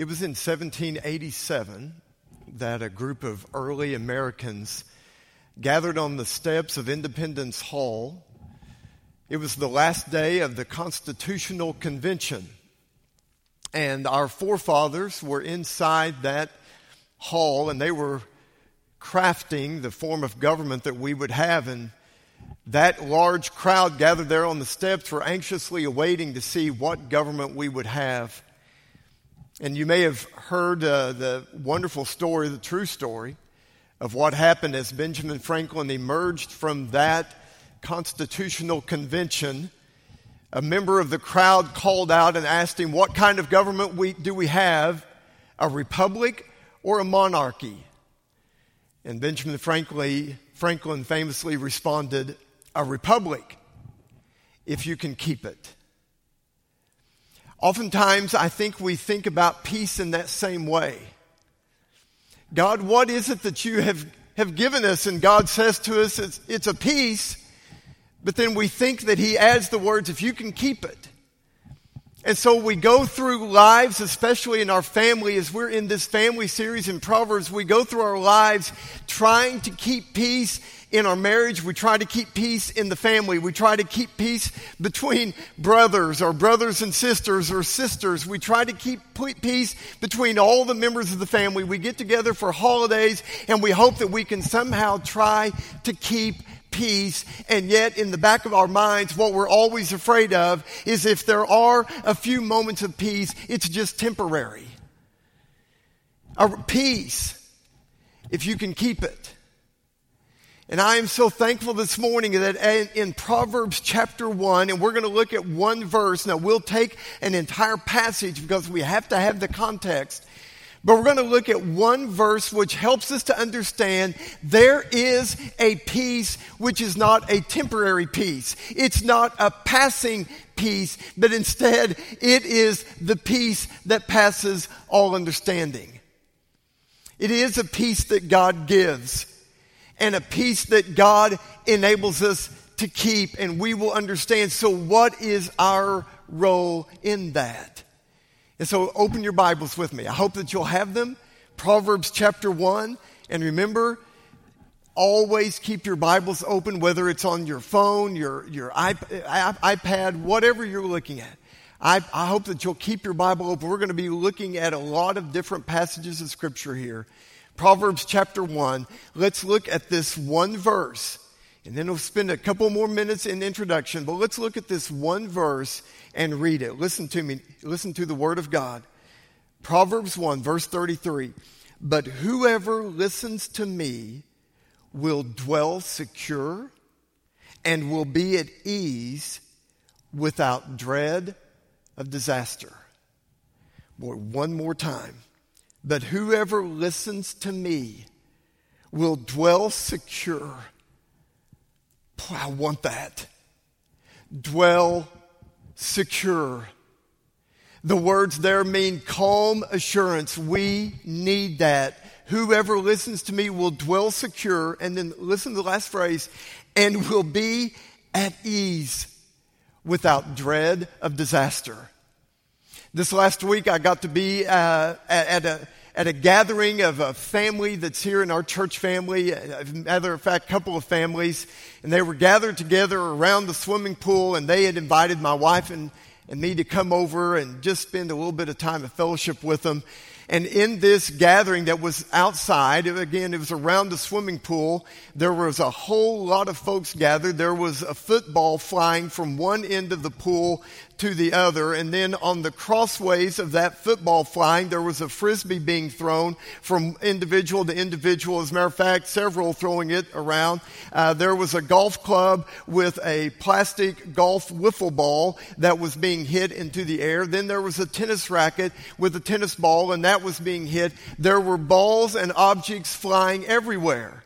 It was in 1787 that a group of early Americans gathered on the steps of Independence Hall. It was the last day of the Constitutional Convention. And our forefathers were inside that hall and they were crafting the form of government that we would have. And that large crowd gathered there on the steps were anxiously awaiting to see what government we would have. And you may have heard uh, the wonderful story, the true story, of what happened as Benjamin Franklin emerged from that constitutional convention. A member of the crowd called out and asked him, What kind of government we, do we have? A republic or a monarchy? And Benjamin Franklin, Franklin famously responded, A republic, if you can keep it. Oftentimes, I think we think about peace in that same way. God, what is it that you have, have given us? And God says to us, it's, it's a peace, but then we think that He adds the words, if you can keep it. And so we go through lives, especially in our family, as we're in this family series in Proverbs, we go through our lives trying to keep peace in our marriage. We try to keep peace in the family. We try to keep peace between brothers or brothers and sisters or sisters. We try to keep peace between all the members of the family. We get together for holidays and we hope that we can somehow try to keep peace. And yet, in the back of our minds, what we're always afraid of is if there are a few moments of peace, it's just temporary. A peace, if you can keep it. And I am so thankful this morning that in Proverbs chapter 1, and we're going to look at one verse. Now, we'll take an entire passage because we have to have the context. But we're going to look at one verse which helps us to understand there is a peace which is not a temporary peace. It's not a passing peace, but instead it is the peace that passes all understanding. It is a peace that God gives and a peace that God enables us to keep, and we will understand. So, what is our role in that? And so, open your Bibles with me. I hope that you'll have them. Proverbs chapter 1. And remember, always keep your Bibles open, whether it's on your phone, your, your iPad, whatever you're looking at. I, I hope that you'll keep your Bible open. We're going to be looking at a lot of different passages of Scripture here. Proverbs chapter 1. Let's look at this one verse. And then we'll spend a couple more minutes in introduction, but let's look at this one verse and read it. Listen to me. Listen to the word of God. Proverbs 1, verse 33. But whoever listens to me will dwell secure and will be at ease without dread of disaster. Boy, one more time. But whoever listens to me will dwell secure. Boy, I want that. Dwell secure. The words there mean calm assurance. We need that. Whoever listens to me will dwell secure. And then listen to the last phrase and will be at ease without dread of disaster. This last week, I got to be uh, at, a at a gathering of a family that's here in our church family. Uh, matter of fact, a couple of families, and they were gathered together around the swimming pool, and they had invited my wife and, and me to come over and just spend a little bit of time of fellowship with them. And in this gathering that was outside, again, it was around the swimming pool, there was a whole lot of folks gathered. There was a football flying from one end of the pool to the other. And then on the crossways of that football flying, there was a frisbee being thrown from individual to individual. As a matter of fact, several throwing it around. Uh, there was a golf club with a plastic golf wiffle ball that was being hit into the air. Then there was a tennis racket with a tennis ball, and that was being hit. There were balls and objects flying everywhere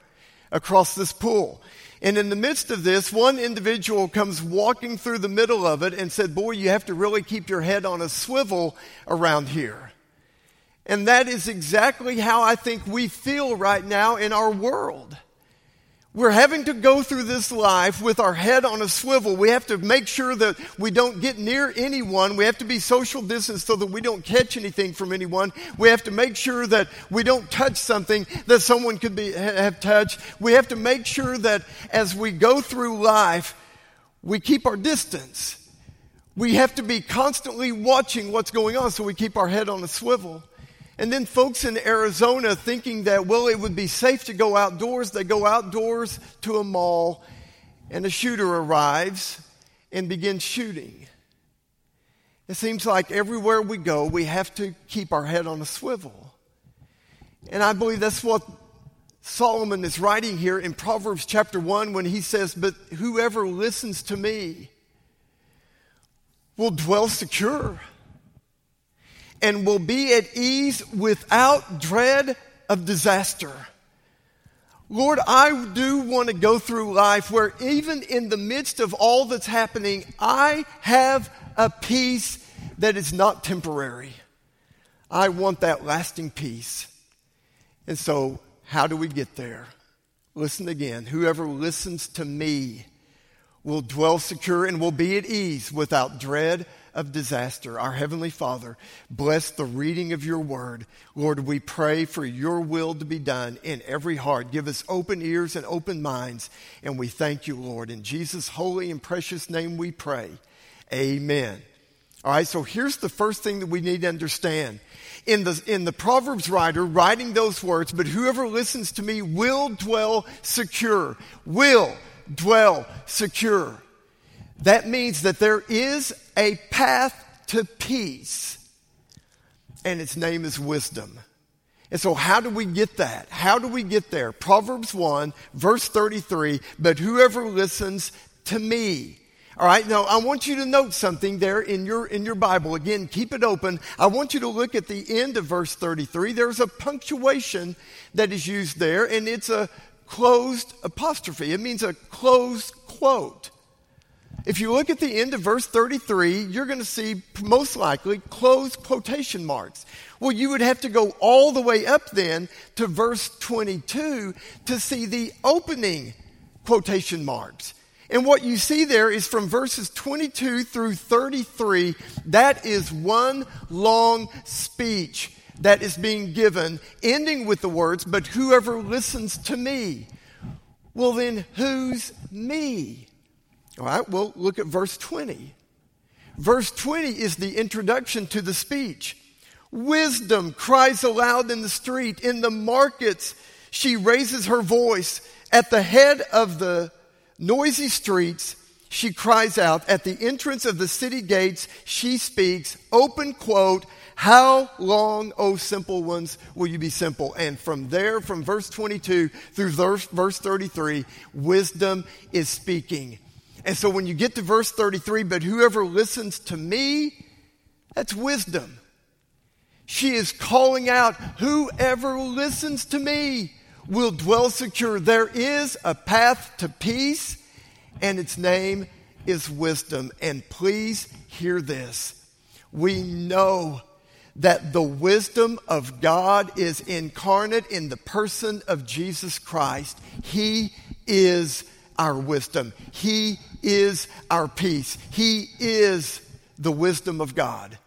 across this pool. And in the midst of this, one individual comes walking through the middle of it and said, Boy, you have to really keep your head on a swivel around here. And that is exactly how I think we feel right now in our world. We're having to go through this life with our head on a swivel. We have to make sure that we don't get near anyone. We have to be social distance so that we don't catch anything from anyone. We have to make sure that we don't touch something that someone could be, have touched. We have to make sure that as we go through life, we keep our distance. We have to be constantly watching what's going on so we keep our head on a swivel. And then folks in Arizona thinking that, well, it would be safe to go outdoors. They go outdoors to a mall, and a shooter arrives and begins shooting. It seems like everywhere we go, we have to keep our head on a swivel. And I believe that's what Solomon is writing here in Proverbs chapter 1 when he says, But whoever listens to me will dwell secure and will be at ease without dread of disaster. Lord, I do want to go through life where even in the midst of all that's happening, I have a peace that is not temporary. I want that lasting peace. And so, how do we get there? Listen again. Whoever listens to me will dwell secure and will be at ease without dread of disaster. Our Heavenly Father, bless the reading of your word. Lord, we pray for your will to be done in every heart. Give us open ears and open minds. And we thank you, Lord. In Jesus' holy and precious name we pray. Amen. All right, so here's the first thing that we need to understand. In the, in the Proverbs writer writing those words, but whoever listens to me will dwell secure. Will dwell secure. That means that there is a path to peace, and its name is wisdom. And so, how do we get that? How do we get there? Proverbs 1, verse 33 But whoever listens to me. All right, now I want you to note something there in your, in your Bible. Again, keep it open. I want you to look at the end of verse 33. There's a punctuation that is used there, and it's a closed apostrophe. It means a closed quote. If you look at the end of verse 33, you're going to see most likely closed quotation marks. Well, you would have to go all the way up then to verse 22 to see the opening quotation marks. And what you see there is from verses 22 through 33, that is one long speech that is being given, ending with the words, But whoever listens to me. Well, then, who's me? All right, well, look at verse 20. Verse 20 is the introduction to the speech. Wisdom cries aloud in the street, in the markets, she raises her voice. At the head of the noisy streets, she cries out. At the entrance of the city gates, she speaks, open quote, how long, O simple ones, will you be simple? And from there, from verse 22 through verse, verse 33, wisdom is speaking. And so when you get to verse 33, but whoever listens to me, that's wisdom. She is calling out, whoever listens to me will dwell secure. There is a path to peace, and its name is wisdom. And please hear this. We know that the wisdom of God is incarnate in the person of Jesus Christ. He is our wisdom. He is our peace. He is the wisdom of God.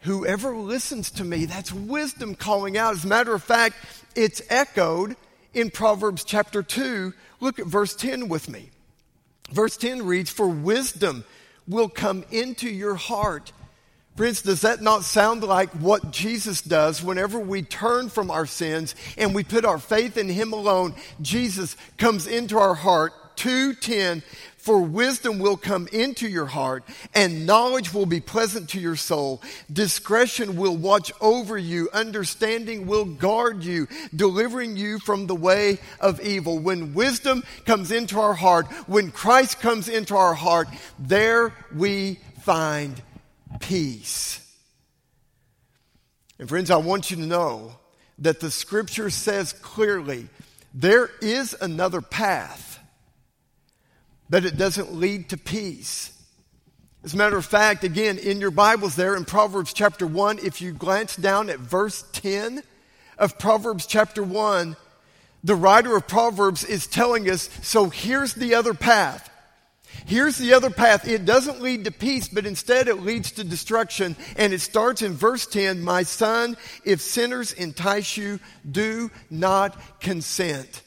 Whoever listens to me, that's wisdom calling out. As a matter of fact, it's echoed in Proverbs chapter 2. Look at verse 10 with me. Verse 10 reads, For wisdom will come into your heart. Friends, does that not sound like what Jesus does whenever we turn from our sins and we put our faith in Him alone? Jesus comes into our heart. 210 for wisdom will come into your heart, and knowledge will be pleasant to your soul. Discretion will watch over you. Understanding will guard you, delivering you from the way of evil. When wisdom comes into our heart, when Christ comes into our heart, there we find peace. And friends, I want you to know that the scripture says clearly there is another path but it doesn't lead to peace. As a matter of fact, again, in your Bibles there in Proverbs chapter 1, if you glance down at verse 10 of Proverbs chapter 1, the writer of Proverbs is telling us so here's the other path. Here's the other path. It doesn't lead to peace, but instead it leads to destruction. And it starts in verse 10 My son, if sinners entice you, do not consent.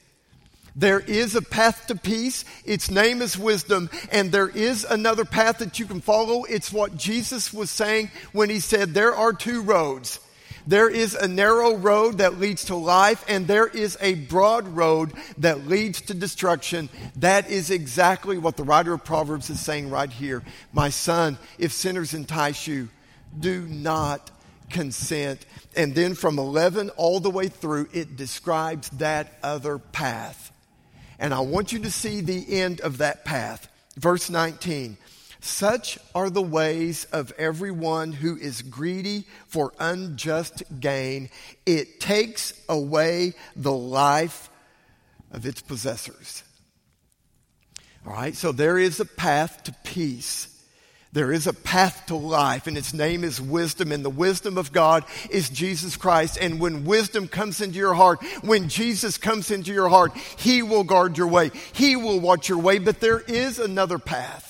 There is a path to peace. Its name is wisdom. And there is another path that you can follow. It's what Jesus was saying when he said, There are two roads. There is a narrow road that leads to life, and there is a broad road that leads to destruction. That is exactly what the writer of Proverbs is saying right here. My son, if sinners entice you, do not consent. And then from 11 all the way through, it describes that other path. And I want you to see the end of that path. Verse 19. Such are the ways of everyone who is greedy for unjust gain. It takes away the life of its possessors. All right, so there is a path to peace. There is a path to life, and its name is wisdom, and the wisdom of God is Jesus Christ. And when wisdom comes into your heart, when Jesus comes into your heart, He will guard your way, He will watch your way. But there is another path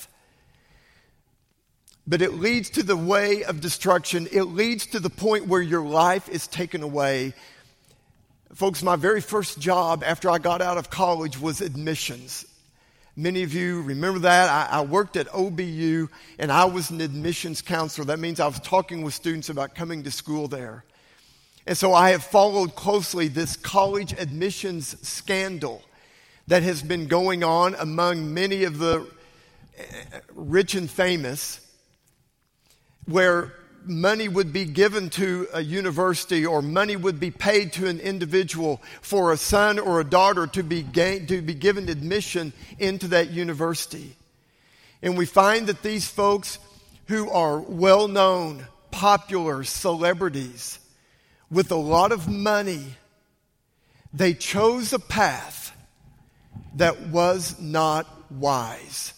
but it leads to the way of destruction. It leads to the point where your life is taken away. Folks, my very first job after I got out of college was admissions. Many of you remember that. I, I, worked at OBU and I was an admissions counselor. That means I was talking with students about coming to school there. And so I have followed closely this college admissions scandal that has been going on among many of the rich and famous where money would be given to a university or money would be paid to an individual for a son or a daughter to be, gain, to be given admission into that university. And we find that these folks who are well known, popular celebrities with a lot of money, they chose a path that was not wise.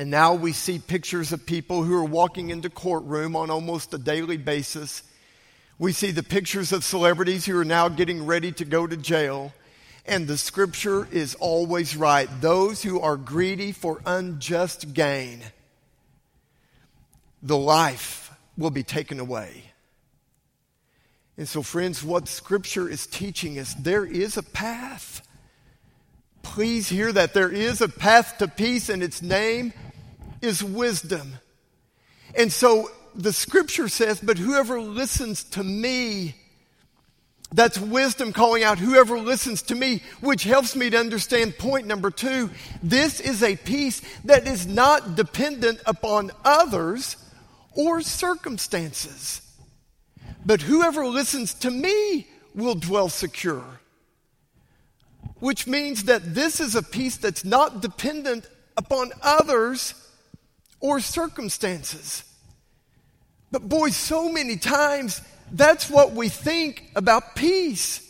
And now we see pictures of people who are walking into courtroom on almost a daily basis. We see the pictures of celebrities who are now getting ready to go to jail. And the scripture is always right. Those who are greedy for unjust gain, the life will be taken away. And so, friends, what scripture is teaching us, there is a path. Please hear that. There is a path to peace, and its name is wisdom. And so the scripture says, but whoever listens to me, that's wisdom calling out whoever listens to me, which helps me to understand point number two. This is a peace that is not dependent upon others or circumstances. But whoever listens to me will dwell secure. Which means that this is a peace that's not dependent upon others or circumstances. But boy, so many times that's what we think about peace.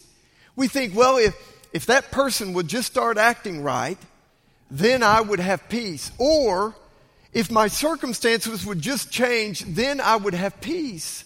We think, well, if, if that person would just start acting right, then I would have peace. Or if my circumstances would just change, then I would have peace.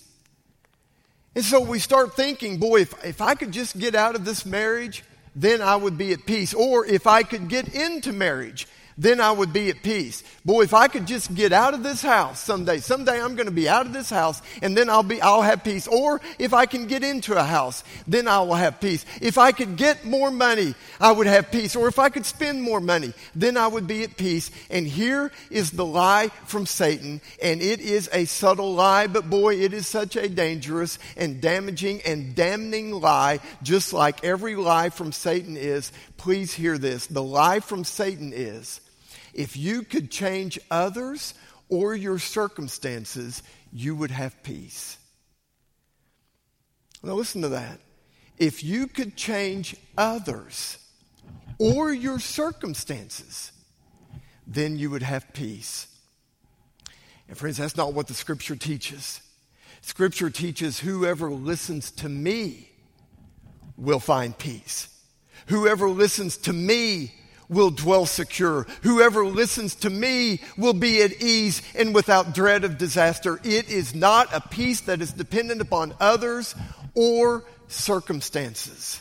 And so we start thinking, boy, if, if I could just get out of this marriage, then I would be at peace. Or if I could get into marriage, then I would be at peace. Boy, if I could just get out of this house someday, someday I'm going to be out of this house and then I'll be, I'll have peace. Or if I can get into a house, then I will have peace. If I could get more money, I would have peace. Or if I could spend more money, then I would be at peace. And here is the lie from Satan. And it is a subtle lie, but boy, it is such a dangerous and damaging and damning lie, just like every lie from Satan is. Please hear this. The lie from Satan is, if you could change others or your circumstances, you would have peace. Now, listen to that. If you could change others or your circumstances, then you would have peace. And, friends, that's not what the scripture teaches. Scripture teaches whoever listens to me will find peace. Whoever listens to me will dwell secure. Whoever listens to me will be at ease and without dread of disaster. It is not a peace that is dependent upon others or circumstances.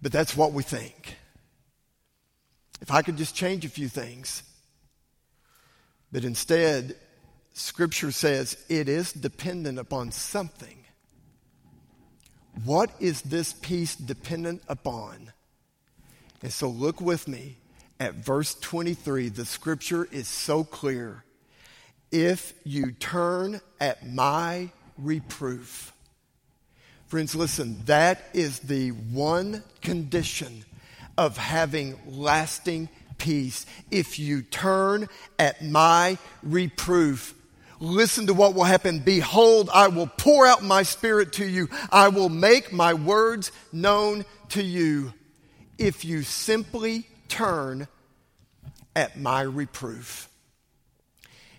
But that's what we think. If I could just change a few things. But instead, Scripture says it is dependent upon something. What is this peace dependent upon? And so look with me at verse 23. The Scripture is so clear. If you turn at my reproof, Friends, listen, that is the one condition of having lasting peace. If you turn at my reproof, listen to what will happen. Behold, I will pour out my spirit to you. I will make my words known to you. If you simply turn at my reproof.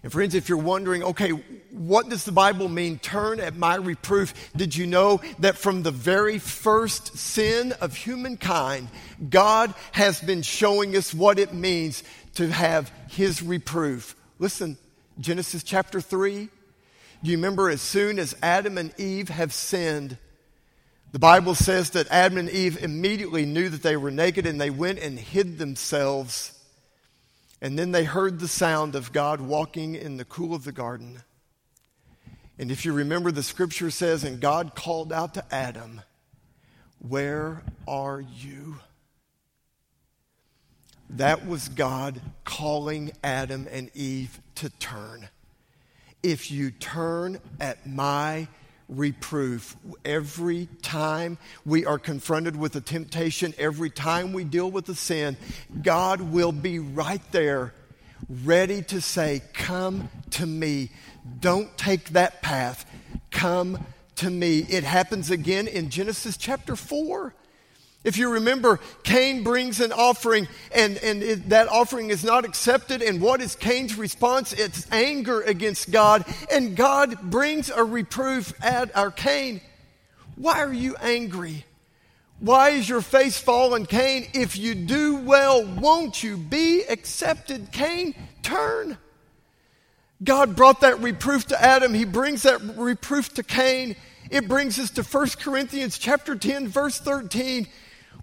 And friends, if you're wondering, okay, what does the Bible mean? Turn at my reproof. Did you know that from the very first sin of humankind, God has been showing us what it means to have his reproof? Listen, Genesis chapter 3. Do you remember as soon as Adam and Eve have sinned, the Bible says that Adam and Eve immediately knew that they were naked and they went and hid themselves and then they heard the sound of God walking in the cool of the garden. And if you remember, the scripture says, And God called out to Adam, Where are you? That was God calling Adam and Eve to turn. If you turn at my reproof. Every time we are confronted with a temptation, every time we deal with a sin, God will be right there, ready to say, Come to me. Don't take that path. Come to me. It happens again in Genesis chapter 4. If you remember, Cain brings an offering, and, and it, that offering is not accepted. And what is Cain's response? It's anger against God. And God brings a reproof at our Cain. Why are you angry? Why is your face fallen, Cain? If you do well, won't you be accepted? Cain, turn. God brought that reproof to Adam. He brings that reproof to Cain. It brings us to 1 Corinthians chapter 10, verse 13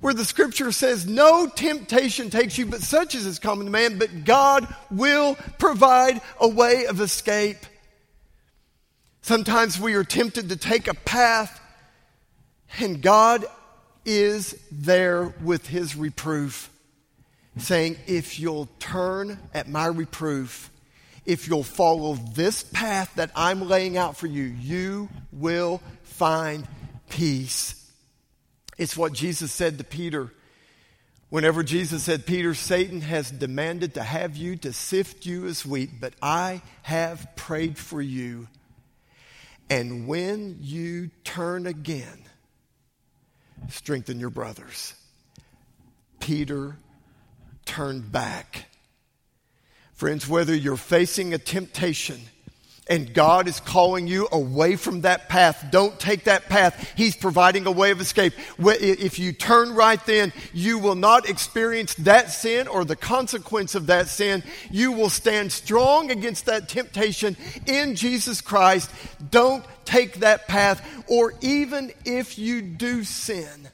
where the scripture says, No temptation takes you, but such as is common to man, but God will provide a way of escape. Sometimes we are tempted to take a path, and God is there with his reproof, saying, If you'll turn at my reproof, if you'll follow this path that I'm laying out for you, you will find peace. It's what Jesus said to Peter. Whenever Jesus said, Peter, Satan has demanded to have you to sift you as wheat, but I have prayed for you. And when you turn again, strengthen your brothers. Peter turned back. Friends, whether you're facing a temptation, and God is calling you away from that path. Don't take that path. He's providing a way of escape. If you turn right then, you will not experience that sin or the consequence of that sin. You will stand strong against that temptation in Jesus Christ. Don't take that path, or even if you do sin.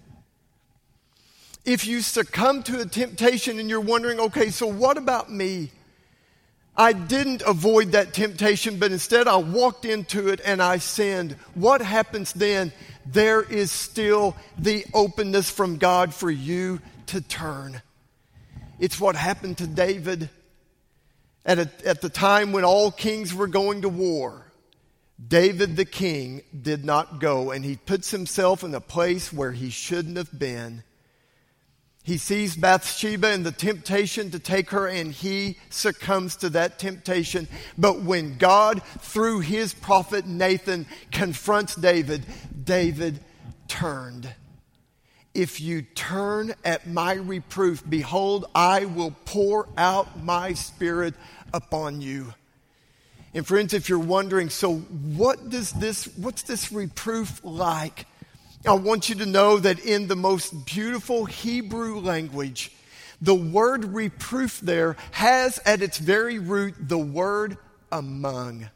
If you succumb to a temptation and you're wondering, okay, so what about me? I didn't avoid that temptation, but instead I walked into it and I sinned. What happens then? There is still the openness from God for you to turn. It's what happened to David at, a, at the time when all kings were going to war. David the king did not go, and he puts himself in a place where he shouldn't have been. He sees Bathsheba and the temptation to take her, and he succumbs to that temptation. But when God, through his prophet Nathan, confronts David, David turned. If you turn at my reproof, behold, I will pour out my spirit upon you. And friends, if you're wondering, so what does this, what's this reproof like? I want you to know that in the most beautiful Hebrew language, the word reproof there has at its very root the word among,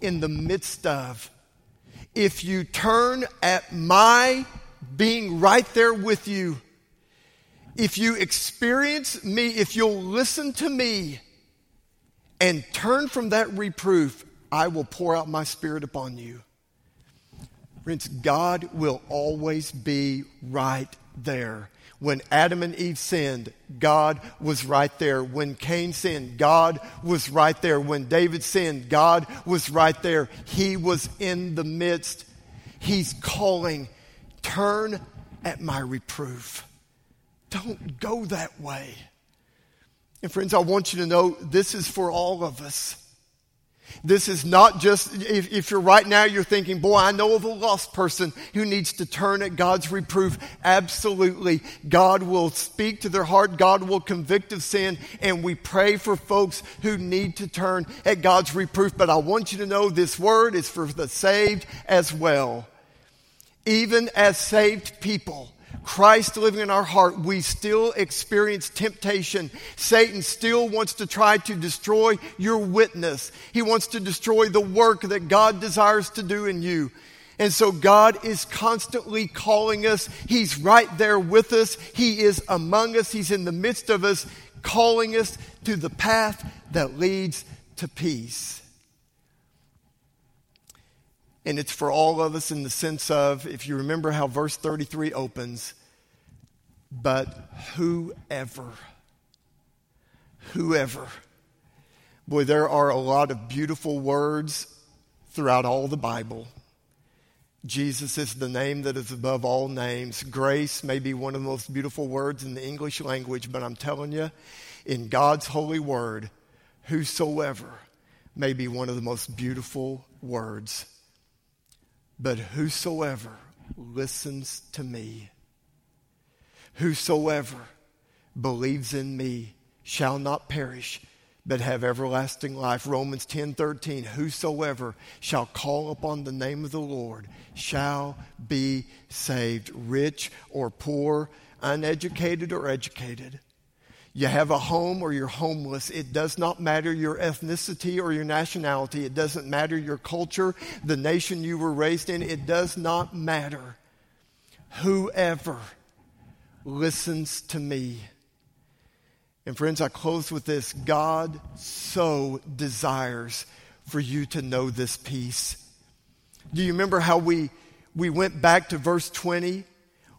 in the midst of. If you turn at my being right there with you. If you experience me, if you'll listen to me and turn from that reproof, I will pour out my spirit upon you. Friends, God will always be right there. When Adam and Eve sinned, God was right there. When Cain sinned, God was right there. When David sinned, God was right there. He was in the midst. He's calling, turn at my reproof. Don't go that way. And friends, I want you to know this is for all of us. This is not just, if, if, you're right now, you're thinking, boy, I know of a lost person who needs to turn at God's reproof. Absolutely. God will speak to their heart. God will convict of sin. And we pray for folks who need to turn at God's reproof. But I want you to know this word is for the saved as well. Even as saved people, Christ living in our heart, we still experience temptation. Satan still wants to try to destroy your witness. He wants to destroy the work that God desires to do in you. And so God is constantly calling us. He's right there with us. He is among us. He's in the midst of us, calling us to the path that leads to peace. And it's for all of us in the sense of, if you remember how verse 33 opens, but whoever, whoever. Boy, there are a lot of beautiful words throughout all the Bible. Jesus is the name that is above all names. Grace may be one of the most beautiful words in the English language, but I'm telling you, in God's holy word, whosoever may be one of the most beautiful words. But whosoever listens to me, whosoever believes in me shall not perish but have everlasting life. Romans 10:13 whosoever shall call upon the name of the lord shall be saved. Rich or poor uneducated or educated you have a home or you're homeless. It does not matter your ethnicity or your nationality. It doesn't matter your culture, the nation you were raised in. It does not matter. Whoever listens to me. And friends, I close with this God so desires for you to know this peace. Do you remember how we, we went back to verse 20?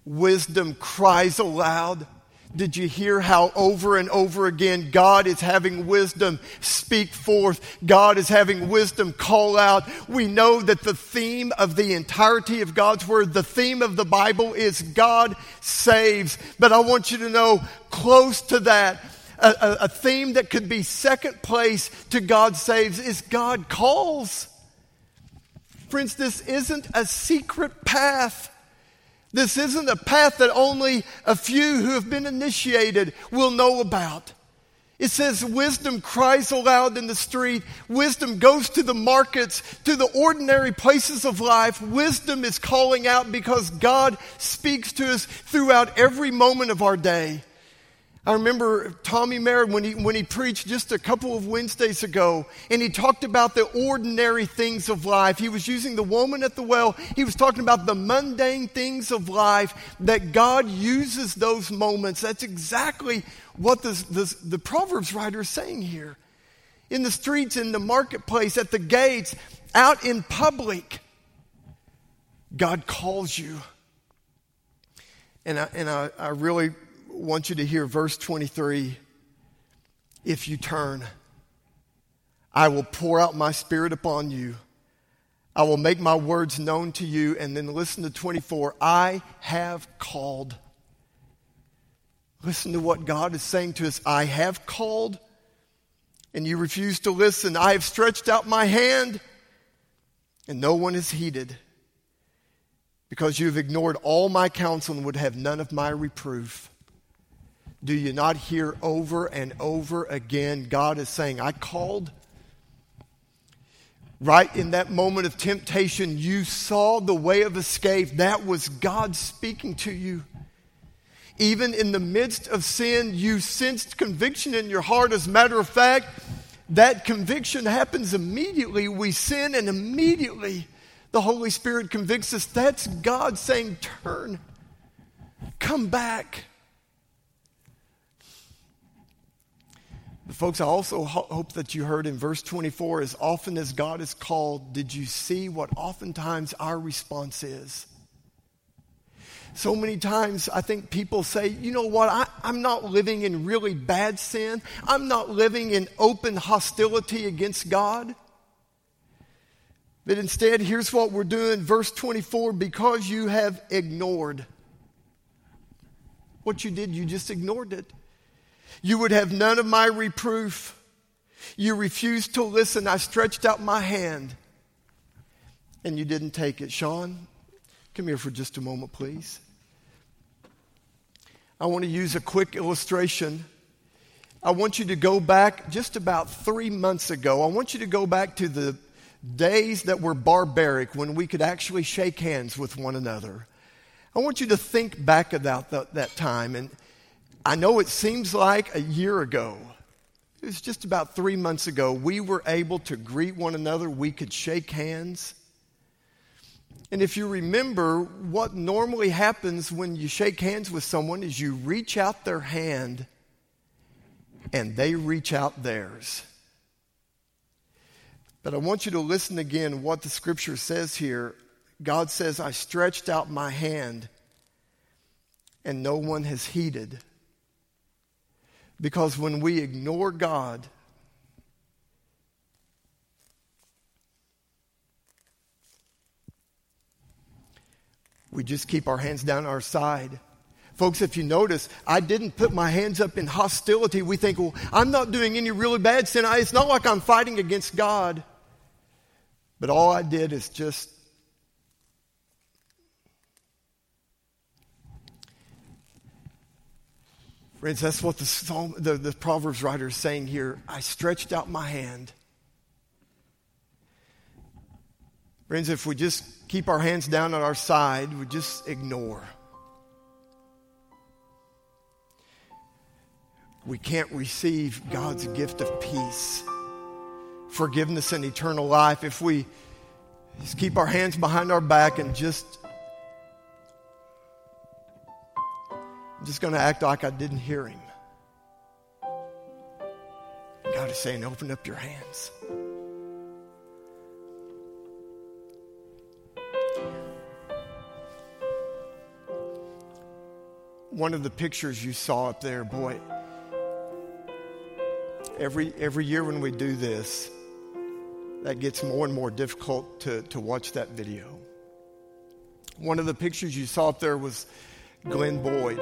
Wisdom cries aloud. Did you hear how over and over again God is having wisdom speak forth? God is having wisdom call out. We know that the theme of the entirety of God's Word, the theme of the Bible is God saves. But I want you to know close to that, a, a, theme that could be second place to God saves is God calls. Friends, this isn't a secret path. This isn't a path that only a few who have been initiated will know about. It says wisdom cries aloud in the street. Wisdom goes to the markets, to the ordinary places of life. Wisdom is calling out because God speaks to us throughout every moment of our day. I remember Tommy Merritt when he, when he preached just a couple of Wednesdays ago, and he talked about the ordinary things of life. He was using the woman at the well. He was talking about the mundane things of life, that God uses those moments. That's exactly what the, the, the Proverbs writer is saying here. In the streets, in the marketplace, at the gates, out in public, God calls you. And I, and I, I really want you to hear verse 23. If you turn, I will pour out my spirit upon you. I will make my words known to you. And then listen to 24. I have called. Listen to what God is saying to us. I have called, and you refuse to listen. I have stretched out my hand, and no one has heeded. Because you have ignored all my counsel and would have none of my reproof. Do you not hear over and over again God is saying, I called? Right in that moment of temptation, you saw the way of escape. That was God speaking to you. Even in the midst of sin, you sensed conviction in your heart. As a matter of fact, that conviction happens immediately. We sin, and immediately the Holy Spirit convicts us. That's God saying, Turn. come back. Folks, I also ho- hope that you heard in verse 24 as often as God is called, did you see what oftentimes our response is? So many times I think people say, you know what, I, I'm not living in really bad sin. I'm not living in open hostility against God. But instead, here's what we're doing. Verse 24 because you have ignored. What you did, you just ignored it. You would have none of my reproof. You refused to listen. I stretched out my hand and you didn't take it. Sean, come here for just a moment, please. I want to use a quick illustration. I want you to go back just about three months ago. I want you to go back to the days that were barbaric when we could actually shake hands with one another. I want you to think back about that, that time. And I know it seems like a year ago. It was just about three months ago. We were able to greet one another. We could shake hands. And if you remember, what normally happens when you shake hands with someone is you reach out their hand and they reach out theirs. But I want you to listen again what the scripture says here. God says, I stretched out my hand and no one has heeded. Because when we ignore God, we just keep our hands down our side. Folks, if you notice, I didn't put my hands up in hostility. We think, well, I'm not doing any really bad sin. It's not like I'm fighting against God. But all I did is just Friends, that's what the, psalm, the, the Proverbs writer is saying here. I stretched out my hand. Friends, if we just keep our hands down at our side, we just ignore. We can't receive God's gift of peace forgiveness and eternal life if we just keep our hands behind our back and just I'm just going to act like I didn't hear him. God is saying, open up your hands. One of the pictures you saw up there, boy, every, every year when we do this, that gets more and more difficult to, to watch that video. One of the pictures you saw up there was Glenn Boyd.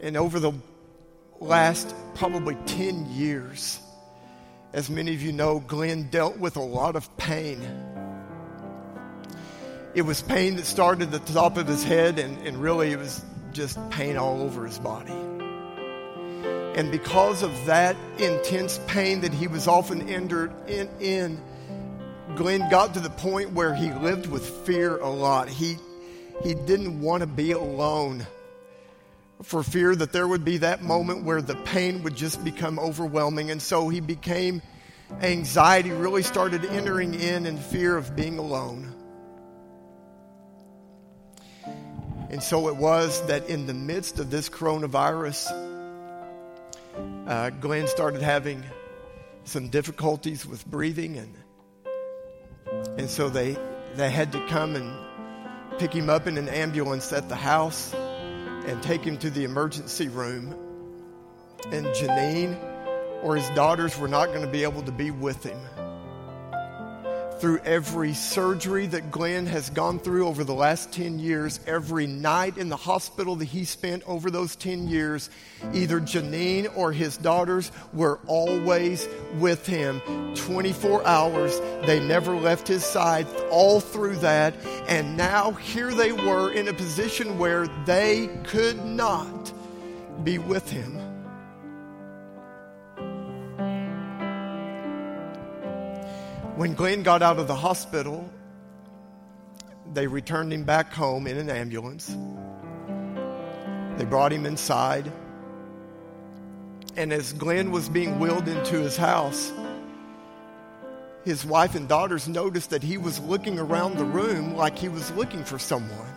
And over the last probably 10 years, as many of you know, Glenn dealt with a lot of pain. It was pain that started at the top of his head, and, and really it was just pain all over his body. And because of that intense pain that he was often entered in, in, Glenn got to the point where he lived with fear a lot. He, he didn't want to be alone for fear that there would be that moment where the pain would just become overwhelming. And so he became, anxiety really started entering in and fear of being alone. And so it was that in the midst of this coronavirus, uh, Glenn started having some difficulties with breathing, and and so they they had to come and pick him up in an ambulance at the house and take him to the emergency room. And Janine or his daughters were not going to be able to be with him through every surgery that Glenn has gone through over the last 10 years, every night in the hospital that he spent over those 10 years, either Janine or his daughters were always with him 24 hours. They never left his side all through that. And now here they were in a position where they could not be with him. When Glenn got out of the hospital, they returned him back home in an ambulance. They brought him inside. And as Glenn was being wheeled into his house, his wife and daughters noticed that he was looking around the room like he was looking for someone.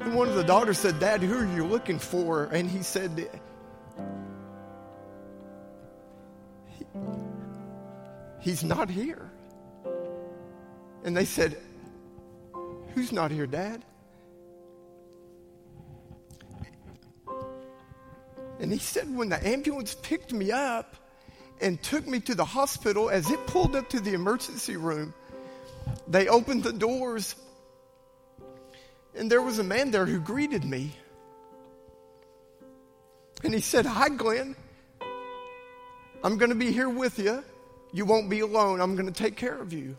And one of the daughters said, Dad, who are you looking for? And he said, He's not here. And they said, Who's not here, Dad? And he said, When the ambulance picked me up and took me to the hospital, as it pulled up to the emergency room, they opened the doors and there was a man there who greeted me. And he said, Hi, Glenn. I'm going to be here with you. You won't be alone. I'm going to take care of you.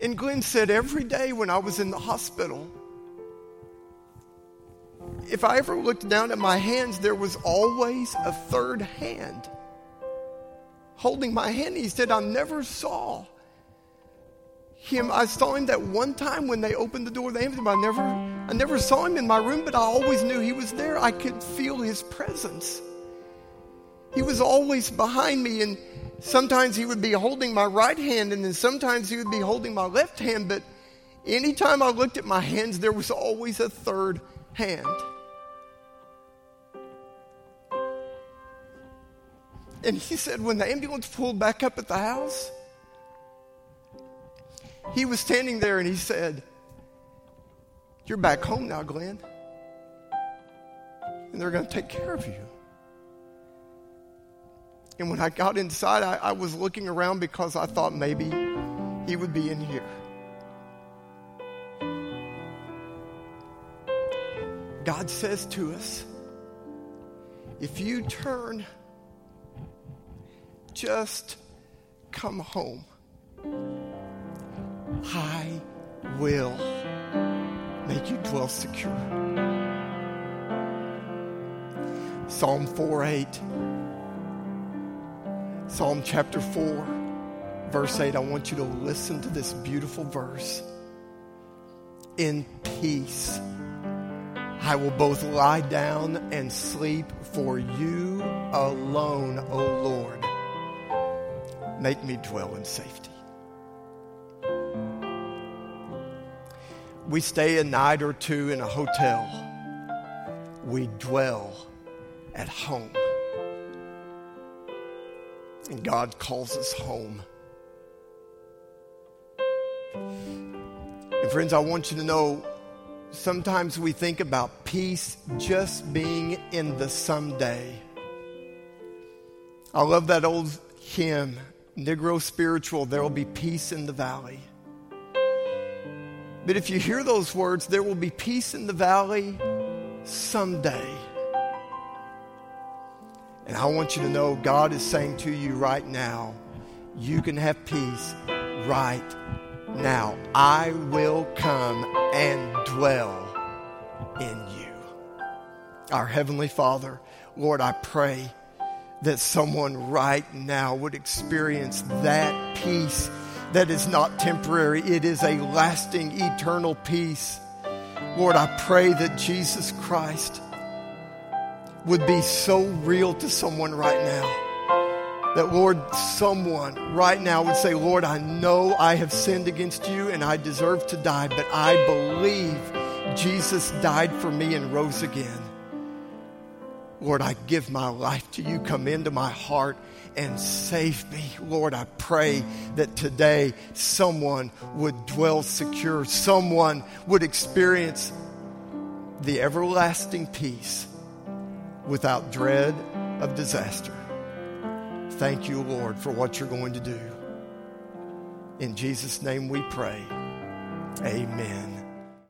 And Glenn said, Every day when I was in the hospital, if I ever looked down at my hands, there was always a third hand holding my hand. He said, I never saw him. I saw him that one time when they opened the door. They him. I never, I never saw him in my room, but I always knew he was there. I could feel his presence. He was always behind me, and sometimes he would be holding my right hand, and then sometimes he would be holding my left hand. But anytime I looked at my hands, there was always a third hand. And he said, when the ambulance pulled back up at the house, he was standing there and he said, You're back home now, Glenn. And they're going to take care of you. And when I got inside, I, I, was looking around because I thought maybe he would be in here. God says to us, if you turn, just come home. I will make you dwell secure. Psalm 4 8. Psalm chapter 4, verse 8. I want you to listen to this beautiful verse. In peace, I will both lie down and sleep, for you alone, O Lord, make me dwell in safety. We stay a night or two in a hotel. We dwell at home. And God calls us home. And friends, I want you to know sometimes we think about peace just being in the someday. I love that old hymn, Negro Spiritual, There Will Be Peace in the Valley. But if you hear those words, there will be peace in the valley someday. And I want you to know God is saying to you right now, you can have peace right now. I will come and dwell in you. Our Heavenly Father, Lord, I pray that someone right now would experience that peace that is not temporary, it is a lasting, eternal peace. Lord, I pray that Jesus Christ would be so real to someone right now. That, Lord, someone right now would say, Lord, I know I have sinned against you and I deserve to die, but I believe Jesus died for me and rose again. Lord, I give my life to you. Come into my heart and save me. Lord, I pray that today someone would dwell secure, someone would experience the everlasting peace without dread of disaster. Thank you, Lord, for what you're going to do. In Jesus' name we pray. Amen.